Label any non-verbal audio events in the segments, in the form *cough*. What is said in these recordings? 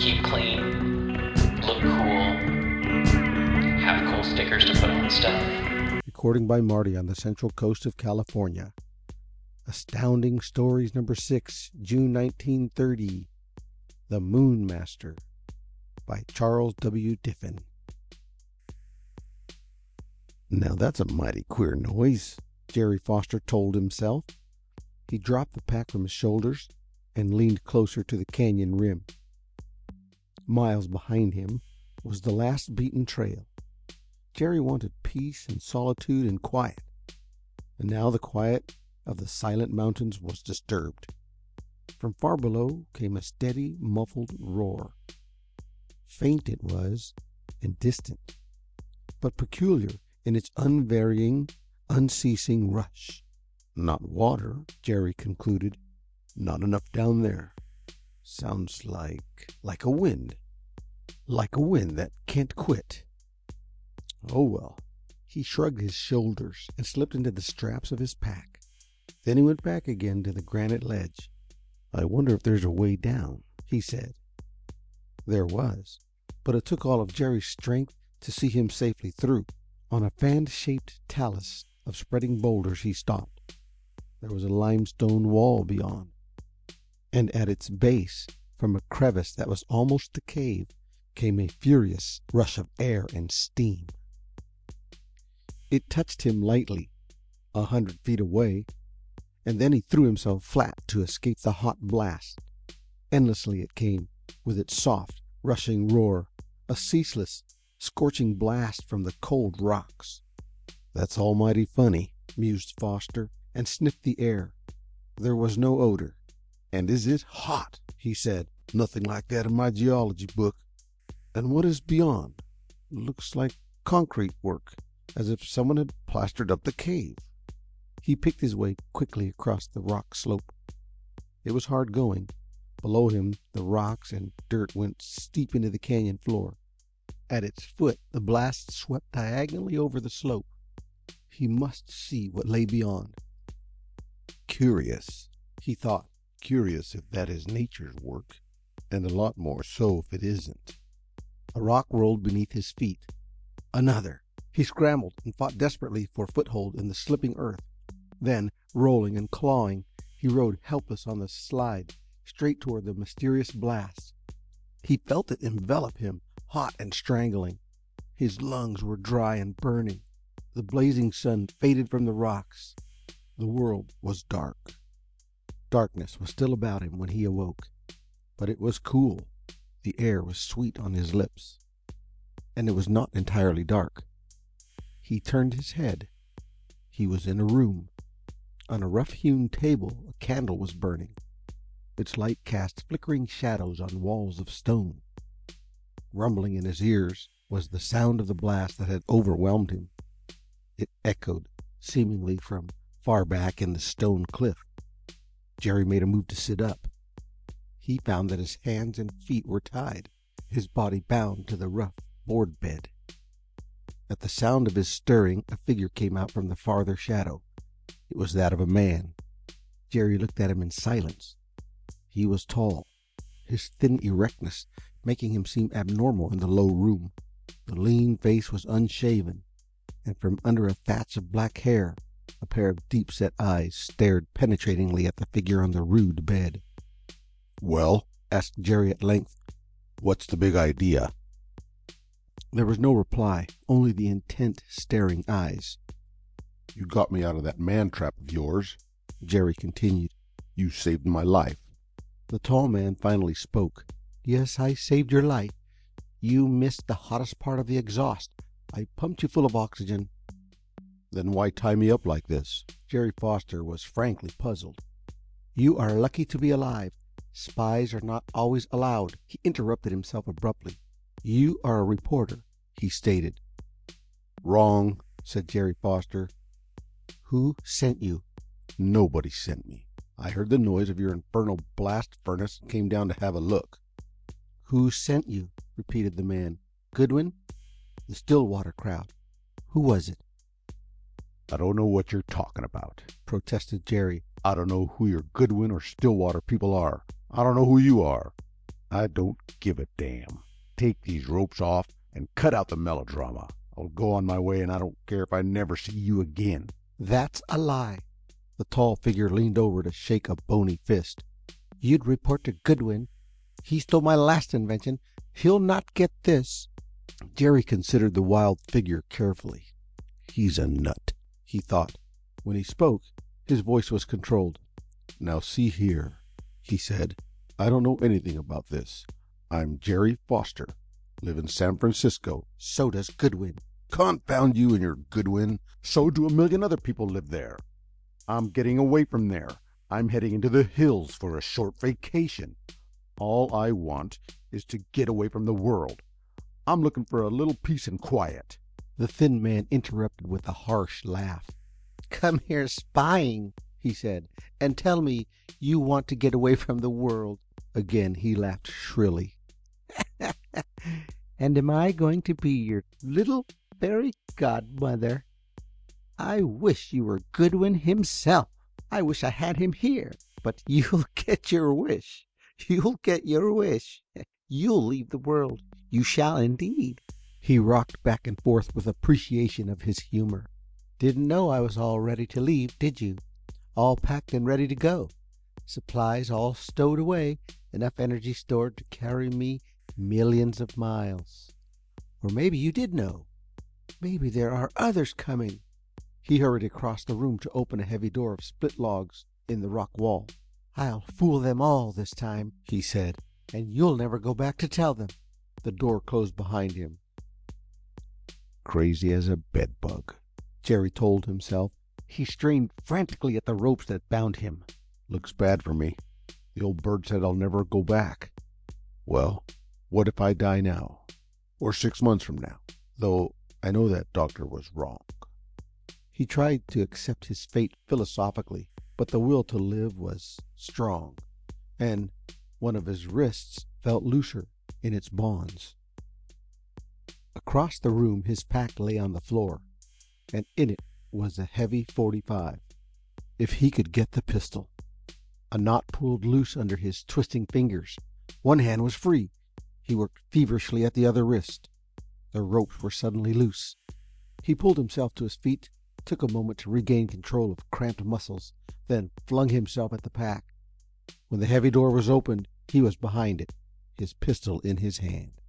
Keep clean, look cool, have cool stickers to put on stuff. Recording by Marty on the central coast of California. Astounding Stories number 6, June 1930. The Moon Master by Charles W. Diffin. Now that's a mighty queer noise, Jerry Foster told himself. He dropped the pack from his shoulders and leaned closer to the canyon rim. Miles behind him was the last beaten trail. Jerry wanted peace and solitude and quiet, and now the quiet of the silent mountains was disturbed. From far below came a steady, muffled roar. Faint it was, and distant, but peculiar in its unvarying, unceasing rush. Not water, Jerry concluded. Not enough down there. Sounds like like a wind. Like a wind that can't quit. Oh well. He shrugged his shoulders and slipped into the straps of his pack. Then he went back again to the granite ledge. I wonder if there's a way down, he said. There was, but it took all of Jerry's strength to see him safely through. On a fan shaped talus of spreading boulders he stopped. There was a limestone wall beyond, and at its base, from a crevice that was almost a cave, came a furious rush of air and steam. It touched him lightly, a hundred feet away, and then he threw himself flat to escape the hot blast. Endlessly it came, with its soft, rushing roar, a ceaseless, scorching blast from the cold rocks. That's almighty funny, mused Foster, and sniffed the air. There was no odor. And is it hot? he said. Nothing like that in my geology book. And what is beyond? Looks like concrete work, as if someone had plastered up the cave. He picked his way quickly across the rock slope. It was hard going. Below him the rocks and dirt went steep into the canyon floor. At its foot the blast swept diagonally over the slope. He must see what lay beyond. Curious, he thought. Curious if that is nature's work, and a lot more so if it isn't. A rock rolled beneath his feet. Another. He scrambled and fought desperately for foothold in the slipping earth. Then, rolling and clawing, he rode helpless on the slide, straight toward the mysterious blast. He felt it envelop him, hot and strangling. His lungs were dry and burning. The blazing sun faded from the rocks. The world was dark. Darkness was still about him when he awoke, but it was cool. The air was sweet on his lips, and it was not entirely dark. He turned his head. He was in a room. On a rough hewn table a candle was burning. Its light cast flickering shadows on walls of stone. Rumbling in his ears was the sound of the blast that had overwhelmed him. It echoed, seemingly from far back in the stone cliff. Jerry made a move to sit up. He found that his hands and feet were tied, his body bound to the rough board bed. At the sound of his stirring a figure came out from the farther shadow. It was that of a man. Jerry looked at him in silence. He was tall, his thin erectness making him seem abnormal in the low room. The lean face was unshaven, and from under a thatch of black hair a pair of deep set eyes stared penetratingly at the figure on the rude bed. "Well," asked Jerry at length, "what's the big idea?" There was no reply, only the intent, staring eyes. You got me out of that man trap of yours, Jerry continued. You saved my life. The tall man finally spoke. Yes, I saved your life. You missed the hottest part of the exhaust. I pumped you full of oxygen. Then why tie me up like this? Jerry Foster was frankly puzzled. You are lucky to be alive. Spies are not always allowed. He interrupted himself abruptly. You are a reporter, he stated. Wrong, said Jerry Foster. Who sent you? Nobody sent me. I heard the noise of your infernal blast furnace and came down to have a look. Who sent you? repeated the man. Goodwin? The Stillwater crowd. Who was it? I don't know what you're talking about, protested Jerry. I don't know who your Goodwin or Stillwater people are. I don't know who you are. I don't give a damn. Take these ropes off and cut out the melodrama. I'll go on my way and I don't care if I never see you again. That's a lie. The tall figure leaned over to shake a bony fist. You'd report to Goodwin. He stole my last invention. He'll not get this. Jerry considered the wild figure carefully. He's a nut, he thought. When he spoke, his voice was controlled. Now see here, he said. I don't know anything about this. I'm Jerry Foster. Live in San Francisco. So does Goodwin. Confound you and your Goodwin. So do a million other people live there. I'm getting away from there. I'm heading into the hills for a short vacation. All I want is to get away from the world. I'm looking for a little peace and quiet. The thin man interrupted with a harsh laugh. Come here spying, he said, and tell me you want to get away from the world. Again he laughed shrilly. *laughs* and am I going to be your little fairy godmother? I wish you were Goodwin himself. I wish I had him here. But *laughs* you'll get your wish. You'll get your wish. *laughs* You'll leave the world. You shall indeed. He rocked back and forth with appreciation of his humor. Didn't know I was all ready to leave, did you? All packed and ready to go. Supplies all stowed away, enough energy stored to carry me millions of miles. Or maybe you did know. Maybe there are others coming. He hurried across the room to open a heavy door of split logs in the rock wall. I'll fool them all this time, he said, and you'll never go back to tell them. The door closed behind him. Crazy as a bedbug, Jerry told himself. He strained frantically at the ropes that bound him. Looks bad for me. The old bird said I'll never go back. Well, what if I die now? Or six months from now? Though I know that doctor was wrong. He tried to accept his fate philosophically, but the will to live was strong, and one of his wrists felt looser in its bonds. Across the room his pack lay on the floor, and in it was a heavy .45. If he could get the pistol! A knot pulled loose under his twisting fingers. One hand was free. He worked feverishly at the other wrist. The ropes were suddenly loose. He pulled himself to his feet took a moment to regain control of cramped muscles, then flung himself at the pack. When the heavy door was opened he was behind it, his pistol in his hand.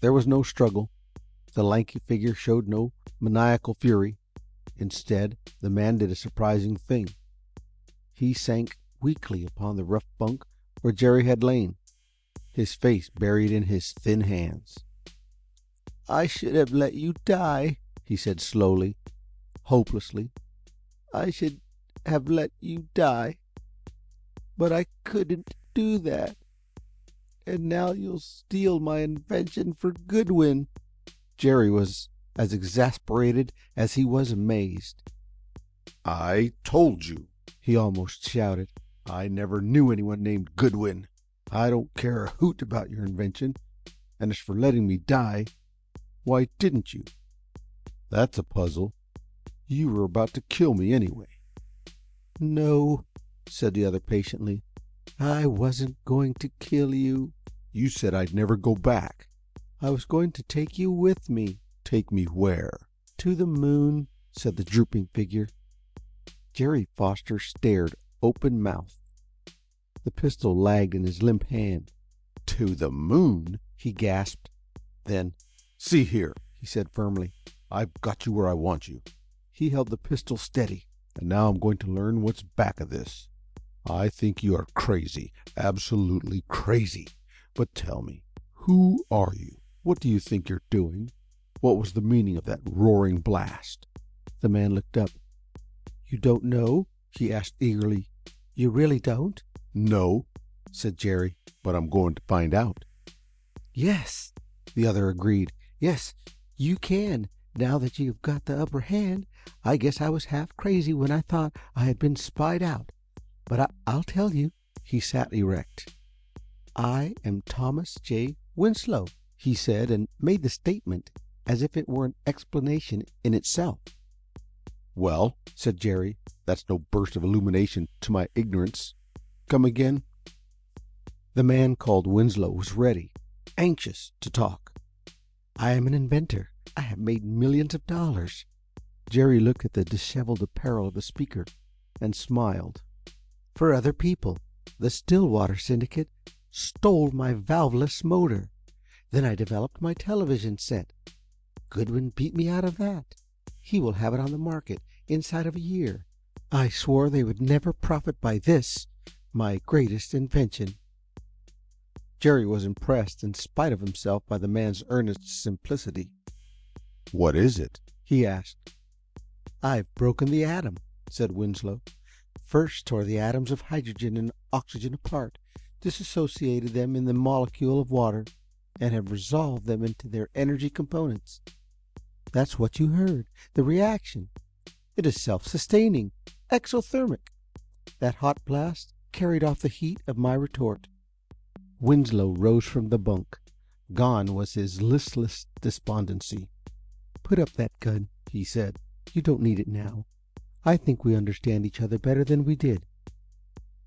There was no struggle. The lanky figure showed no maniacal fury. Instead, the man did a surprising thing. He sank weakly upon the rough bunk where Jerry had lain, his face buried in his thin hands. I should have let you die, he said slowly, hopelessly. I should have let you die. But I couldn't do that. And now you'll steal my invention for Goodwin. Jerry was as exasperated as he was amazed. I told you, he almost shouted. I never knew anyone named Goodwin. I don't care a hoot about your invention. And as for letting me die, why didn't you? That's a puzzle. You were about to kill me anyway. No, said the other patiently. I wasn't going to kill you. You said I'd never go back. I was going to take you with me. Take me where? To the moon, said the drooping figure. Jerry Foster stared open mouthed. The pistol lagged in his limp hand. To the moon? he gasped. Then, See here, he said firmly. I've got you where I want you. He held the pistol steady. And now I'm going to learn what's back of this. I think you are crazy, absolutely crazy. But tell me, who are you? What do you think you're doing? What was the meaning of that roaring blast? The man looked up. You don't know? he asked eagerly. You really don't? No, said Jerry, but I'm going to find out. Yes, the other agreed. Yes, you can, now that you've got the upper hand. I guess I was half crazy when I thought I had been spied out. But I'll tell you. He sat erect. I am Thomas J. Winslow, he said, and made the statement as if it were an explanation in itself. Well, said Jerry, that's no burst of illumination to my ignorance. Come again. The man called Winslow was ready, anxious to talk. I am an inventor. I have made millions of dollars. Jerry looked at the disheveled apparel of the speaker and smiled. For other people, the Stillwater Syndicate stole my valveless motor. Then I developed my television set. Goodwin beat me out of that. He will have it on the market inside of a year. I swore they would never profit by this, my greatest invention. Jerry was impressed in spite of himself by the man's earnest simplicity. What is it? he asked. I've broken the atom, said Winslow. First tore the atoms of hydrogen and oxygen apart, dissociated them in the molecule of water, and have resolved them into their energy components. That's what you heard, the reaction. It is self-sustaining, exothermic. That hot blast carried off the heat of my retort. Winslow rose from the bunk. Gone was his listless despondency. Put up that gun, he said. You don't need it now. I think we understand each other better than we did.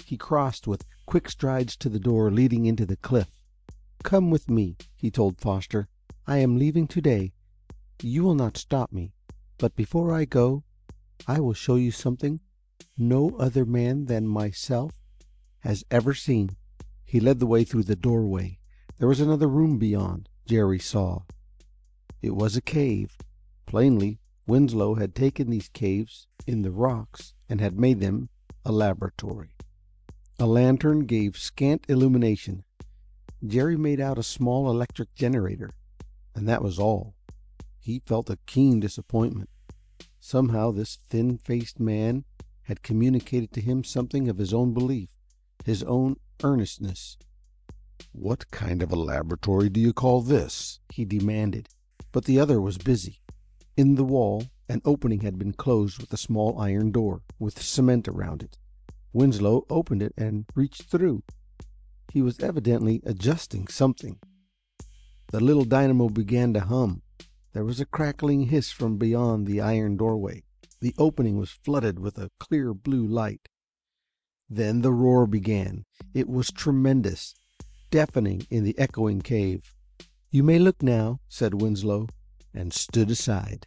He crossed with quick strides to the door leading into the cliff. Come with me, he told Foster. I am leaving today. You will not stop me. But before I go, I will show you something no other man than myself has ever seen. He led the way through the doorway. There was another room beyond, Jerry saw. It was a cave. Plainly, Winslow had taken these caves in the rocks and had made them a laboratory. A lantern gave scant illumination. Jerry made out a small electric generator, and that was all. He felt a keen disappointment. Somehow this thin faced man had communicated to him something of his own belief, his own earnestness. "What kind of a laboratory do you call this?" he demanded. But the other was busy. In the wall an opening had been closed with a small iron door, with cement around it. Winslow opened it and reached through. He was evidently adjusting something. The little dynamo began to hum. There was a crackling hiss from beyond the iron doorway. The opening was flooded with a clear blue light. Then the roar began. It was tremendous, deafening in the echoing cave. "You may look now," said Winslow, and stood aside.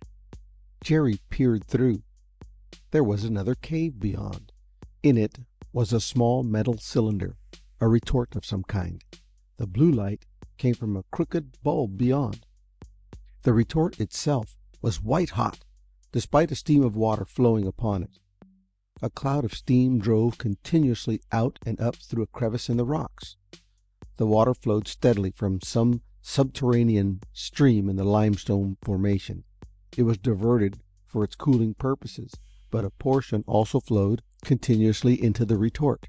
Jerry peered through. There was another cave beyond. In it was a small metal cylinder, a retort of some kind. The blue light came from a crooked bulb beyond. The retort itself was white hot, despite a stream of water flowing upon it. A cloud of steam drove continuously out and up through a crevice in the rocks. The water flowed steadily from some subterranean stream in the limestone formation. It was diverted for its cooling purposes, but a portion also flowed continuously into the retort.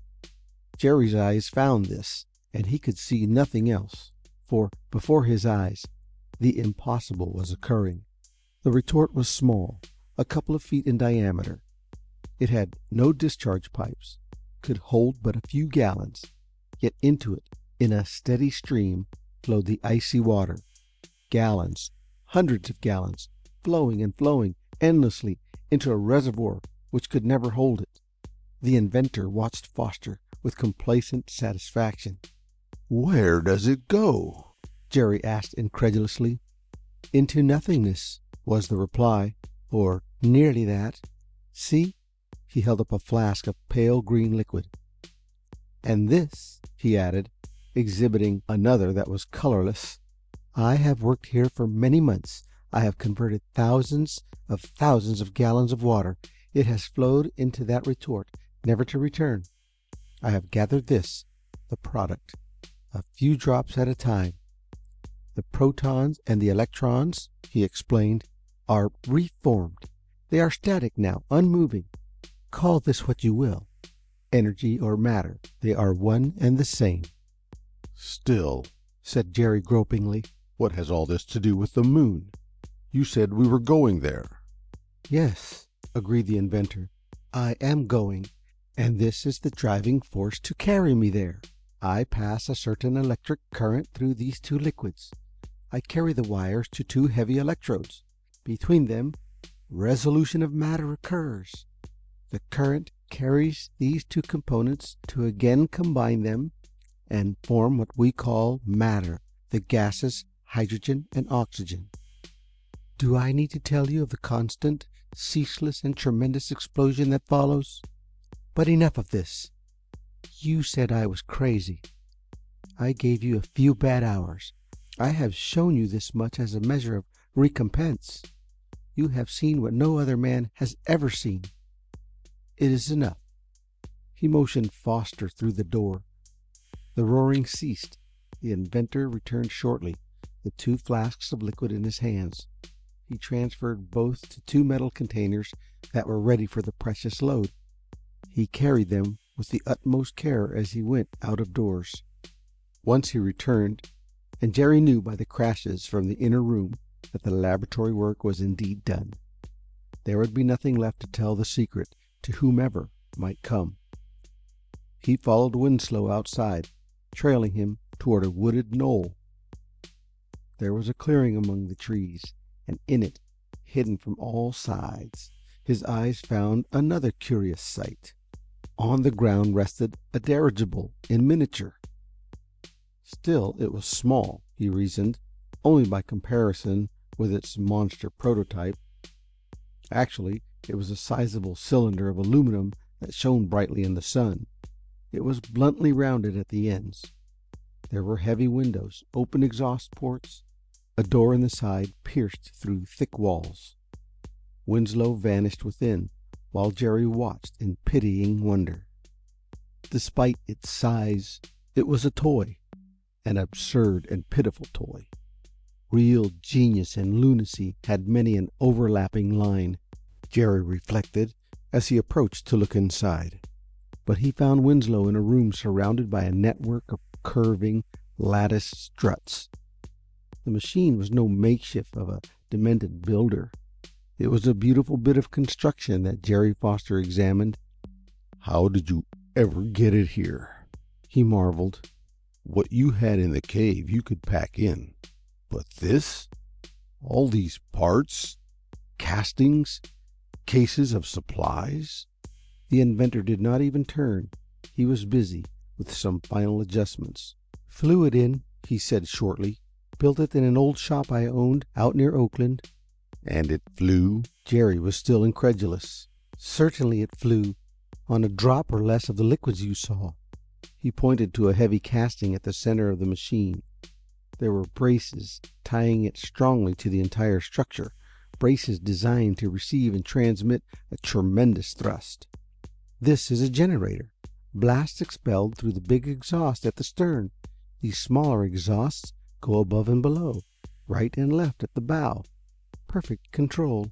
Jerry's eyes found this, and he could see nothing else, for before his eyes the impossible was occurring. The retort was small, a couple of feet in diameter. It had no discharge pipes, could hold but a few gallons, yet into it, in a steady stream, flowed the icy water. Gallons, hundreds of gallons, flowing and flowing endlessly into a reservoir which could never hold it. The inventor watched Foster with complacent satisfaction. "Where does it go?" Jerry asked incredulously. "Into nothingness," was the reply. "Or nearly that. See!" He held up a flask of pale green liquid. "And this," he added, exhibiting another that was colorless, I have worked here for many months. I have converted thousands of thousands of gallons of water. It has flowed into that retort, never to return. I have gathered this, the product, a few drops at a time. The protons and the electrons, he explained, are reformed. They are static now, unmoving. Call this what you will energy or matter. They are one and the same. Still, said Jerry gropingly, what has all this to do with the moon? You said we were going there. Yes, agreed the inventor. I am going, and this is the driving force to carry me there. I pass a certain electric current through these two liquids. I carry the wires to two heavy electrodes. Between them, resolution of matter occurs. The current carries these two components to again combine them and form what we call matter, the gases hydrogen and oxygen. Do I need to tell you of the constant, ceaseless, and tremendous explosion that follows? But enough of this. You said I was crazy. I gave you a few bad hours. I have shown you this much as a measure of recompense. You have seen what no other man has ever seen. It is enough." He motioned Foster through the door. The roaring ceased. The inventor returned shortly, the two flasks of liquid in his hands. He transferred both to two metal containers that were ready for the precious load. He carried them with the utmost care as he went out of doors. Once he returned, and Jerry knew by the crashes from the inner room that the laboratory work was indeed done. There would be nothing left to tell the secret to whomever might come. He followed Winslow outside, trailing him toward a wooded knoll. There was a clearing among the trees, and in it, hidden from all sides, his eyes found another curious sight. On the ground rested a dirigible in miniature. Still it was small, he reasoned, only by comparison with its monster prototype. Actually it was a sizable cylinder of aluminum that shone brightly in the sun. It was bluntly rounded at the ends. There were heavy windows, open exhaust ports, a door in the side pierced through thick walls. Winslow vanished within, while Jerry watched in pitying wonder. Despite its size, it was a toy, an absurd and pitiful toy. Real genius and lunacy had many an overlapping line. Jerry reflected as he approached to look inside. But he found Winslow in a room surrounded by a network of curving, latticed struts. The machine was no makeshift of a demented builder. It was a beautiful bit of construction that Jerry Foster examined. "How did you ever get it here?" he marveled. "What you had in the cave you could pack in, but this all these parts, castings, cases of supplies?" The inventor did not even turn. He was busy with some final adjustments. "Flew it in," he said shortly. "Built it in an old shop I owned out near Oakland." "And it flew?" Jerry was still incredulous. "Certainly it flew, on a drop or less of the liquids you saw." He pointed to a heavy casting at the center of the machine. There were braces tying it strongly to the entire structure braces designed to receive and transmit a tremendous thrust. This is a generator. Blast expelled through the big exhaust at the stern. These smaller exhausts go above and below, right and left at the bow. Perfect control.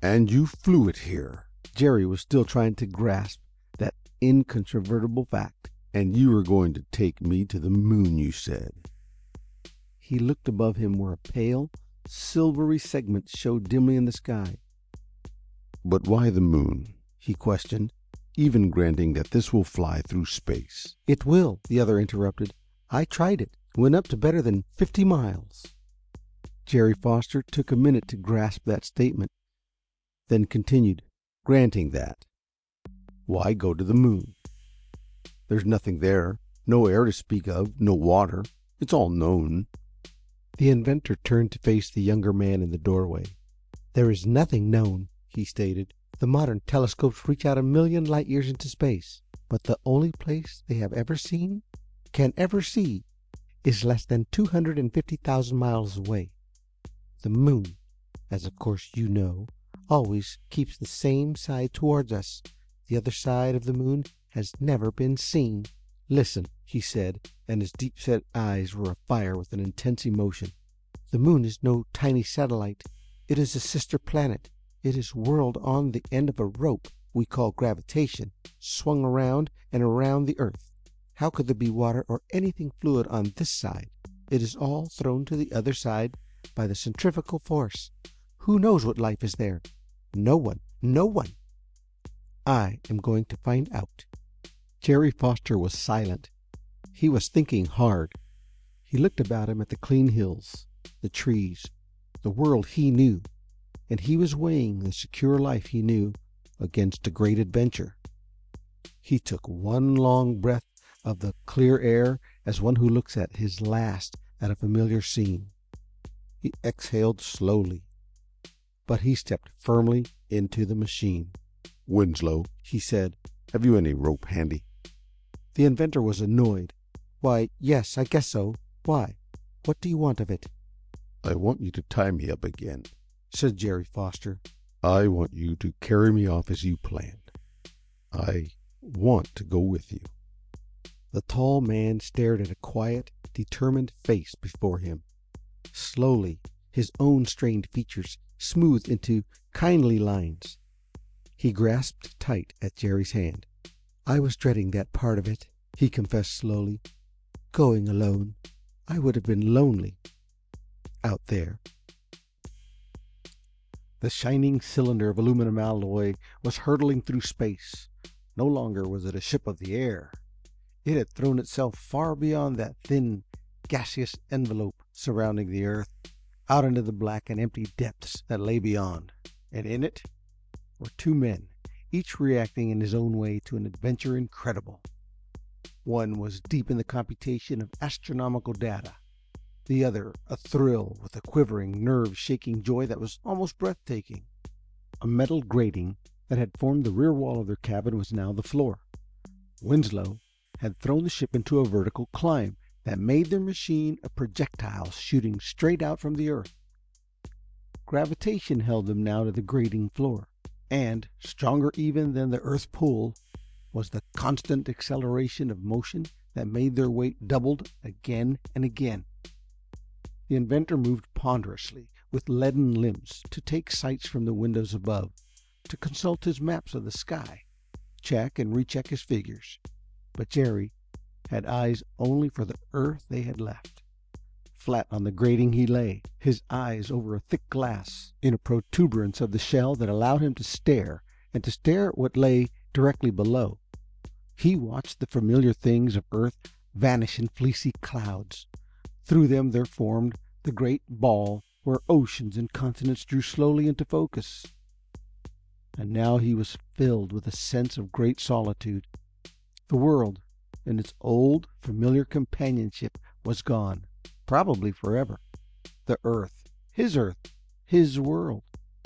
And you flew it here. Jerry was still trying to grasp that incontrovertible fact. And you were going to take me to the moon, you said. He looked above him where a pale, silvery segment showed dimly in the sky. "But why the moon?" he questioned. "Even granting that this will fly through space." "It will," the other interrupted. "I tried it. Went up to better than fifty miles." Jerry Foster took a minute to grasp that statement, then continued. "Granting that, why go to the moon? There's nothing there, no air to speak of, no water. It's all known. The inventor turned to face the younger man in the doorway. "There is nothing known," he stated. "The modern telescopes reach out a million light years into space, but the only place they have ever seen, can ever see, is less than two hundred and fifty thousand miles away. The moon, as of course you know, always keeps the same side towards us. The other side of the moon has never been seen. Listen, he said, and his deep set eyes were afire with an intense emotion. The moon is no tiny satellite. It is a sister planet. It is whirled on the end of a rope we call gravitation, swung around and around the earth. How could there be water or anything fluid on this side? It is all thrown to the other side by the centrifugal force. Who knows what life is there? No one. No one. I am going to find out. Jerry Foster was silent. He was thinking hard. He looked about him at the clean hills, the trees, the world he knew, and he was weighing the secure life he knew against a great adventure. He took one long breath of the clear air as one who looks at his last at a familiar scene. He exhaled slowly, but he stepped firmly into the machine. Winslow, He said, have you any rope handy? The inventor was annoyed. Why, yes, I guess so. Why? What do you want of it? I want you to tie me up again. Said Jerry Foster. I want you to carry me off as you planned. I want to go with you. The tall man stared at a quiet, determined face before him. Slowly his own strained features smoothed into kindly lines. He grasped tight at Jerry's hand. I was dreading that part of it, he confessed slowly. Going alone. I would have been lonely out there. The shining cylinder of aluminum alloy was hurtling through space. No longer was it a ship of the air. It had thrown itself far beyond that thin, gaseous envelope surrounding the earth, out into the black and empty depths that lay beyond. And in it were two men, each reacting in his own way to an adventure incredible. One was deep in the computation of astronomical data, the other athrill with a quivering, nerve shaking joy that was almost breathtaking. A metal grating that had formed the rear wall of their cabin was now the floor. Winslow had thrown the ship into a vertical climb that made their machine a projectile shooting straight out from the earth. Gravitation held them now to the grating floor, and, stronger even than the earth's pull, was the constant acceleration of motion that made their weight doubled again and again. The inventor moved ponderously, with leaden limbs, to take sights from the windows above, to consult his maps of the sky, check and recheck his figures. But Jerry had eyes only for the earth they had left. Flat on the grating he lay, his eyes over a thick glass in a protuberance of the shell that allowed him to stare, and to stare at what lay directly below. He watched the familiar things of earth vanish in fleecy clouds. Through them there formed the great ball where oceans and continents drew slowly into focus. And now he was filled with a sense of great solitude. The world and its old, familiar companionship was gone, probably forever. The earth, his earth, his world,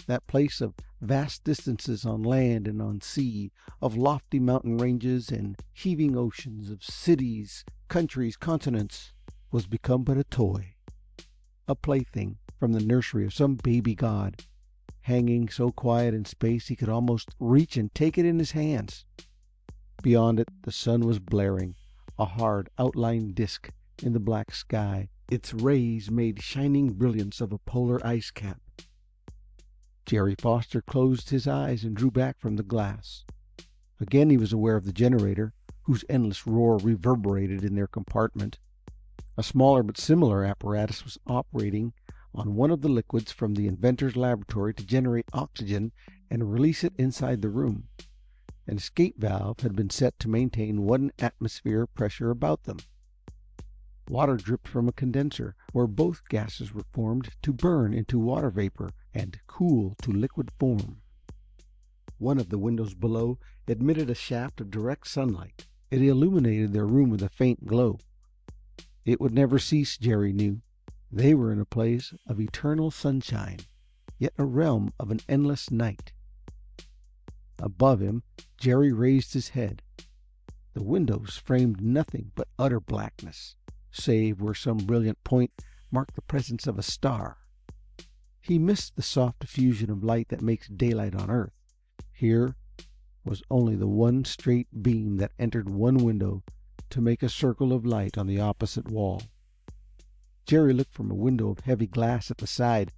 that place of vast distances on land and on sea, of lofty mountain ranges and heaving oceans, of cities, countries, continents, was become but a toy, a plaything from the nursery of some baby god, hanging so quiet in space he could almost reach and take it in his hands. Beyond it the sun was blaring, a hard outlined disk in the black sky, its rays made shining brilliance of a polar ice cap. Jerry Foster closed his eyes and drew back from the glass. Again he was aware of the generator, whose endless roar reverberated in their compartment. A smaller but similar apparatus was operating on one of the liquids from the inventor's laboratory to generate oxygen and release it inside the room. An escape valve had been set to maintain one atmosphere pressure about them. Water dripped from a condenser, where both gases were formed to burn into water vapor and cool to liquid form. One of the windows below admitted a shaft of direct sunlight. It illuminated their room with a faint glow. It would never cease, Jerry knew. They were in a place of eternal sunshine, yet a realm of an endless night. Above him, Jerry raised his head. The windows framed nothing but utter blackness. save where some brilliant point marked the presence of a star. He missed the soft diffusion of light that makes daylight on Earth. Here was only the one straight beam that entered one window to make a circle of light on the opposite wall. Jerry looked from a window of heavy glass at the side.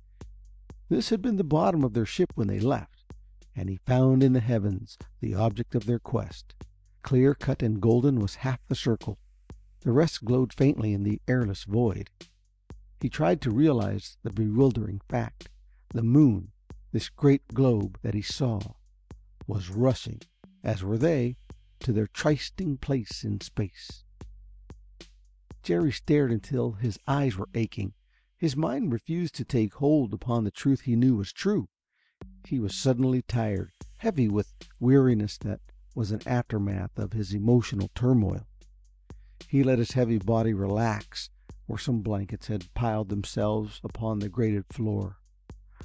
This had been the bottom of their ship when they left, and he found in the heavens the object of their quest. Clear cut and golden was half the circle. The rest glowed faintly in the airless void. He tried to realize the bewildering fact. The moon, this great globe that he saw, was rushing, as were they, to their trysting place in space. Jerry stared until his eyes were aching. His mind refused to take hold upon the truth he knew was true. He was suddenly tired, heavy with weariness that was an aftermath of his emotional turmoil. He let his heavy body relax where some blankets had piled themselves upon the grated floor.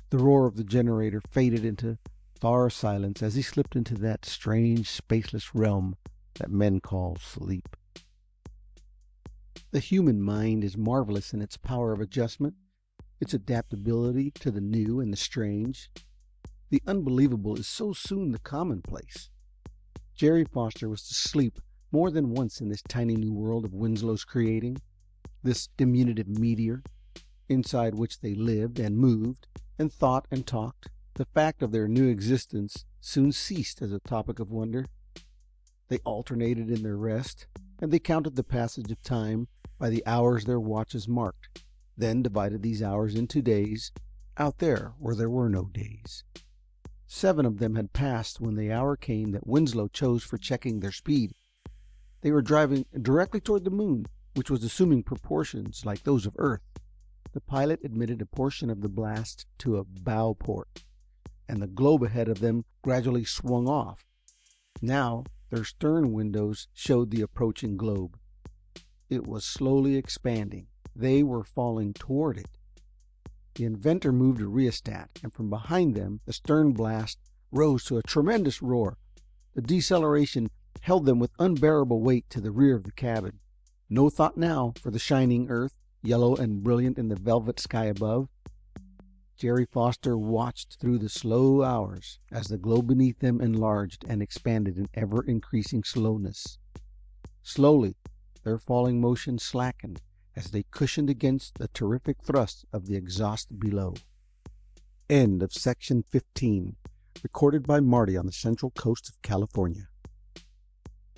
The roar of the generator faded into far silence as he slipped into that strange, spaceless realm that men call sleep. The human mind is marvelous in its power of adjustment, its adaptability to the new and the strange. The unbelievable is so soon the commonplace. Jerry Foster was to sleep more than once in this tiny new world of Winslow's creating, this diminutive meteor, inside which they lived and moved and thought and talked. The fact of their new existence soon ceased as a topic of wonder. They alternated in their rest, and they counted the passage of time by the hours their watches marked, then divided these hours into days out there where there were no days. Seven of them had passed when the hour came that Winslow chose for checking their speed. They were driving directly toward the moon, which was assuming proportions like those of Earth. The pilot admitted a portion of the blast to a bow port, and the globe ahead of them gradually swung off. Now their stern windows showed the approaching globe. It was slowly expanding. They were falling toward it. The inventor moved a rheostat, and from behind them the stern blast rose to a tremendous roar. The deceleration held them with unbearable weight to the rear of the cabin. No thought now for the shining earth, yellow and brilliant in the velvet sky above. Jerry Foster watched through the slow hours as the globe beneath them enlarged and expanded in ever increasing slowness. Slowly their falling motion slackened as they cushioned against the terrific thrust of the exhaust below. End of section 15, recorded by Marty on the central coast of California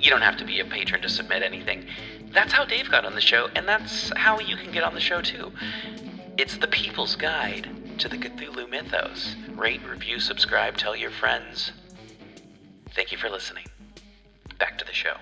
you don't have to be a patron to submit anything. That's how Dave got on the show, and that's how you can get on the show too. It's the people's guide to the Cthulhu mythos. Rate, review, subscribe, tell your friends. Thank you for listening. Back to the show.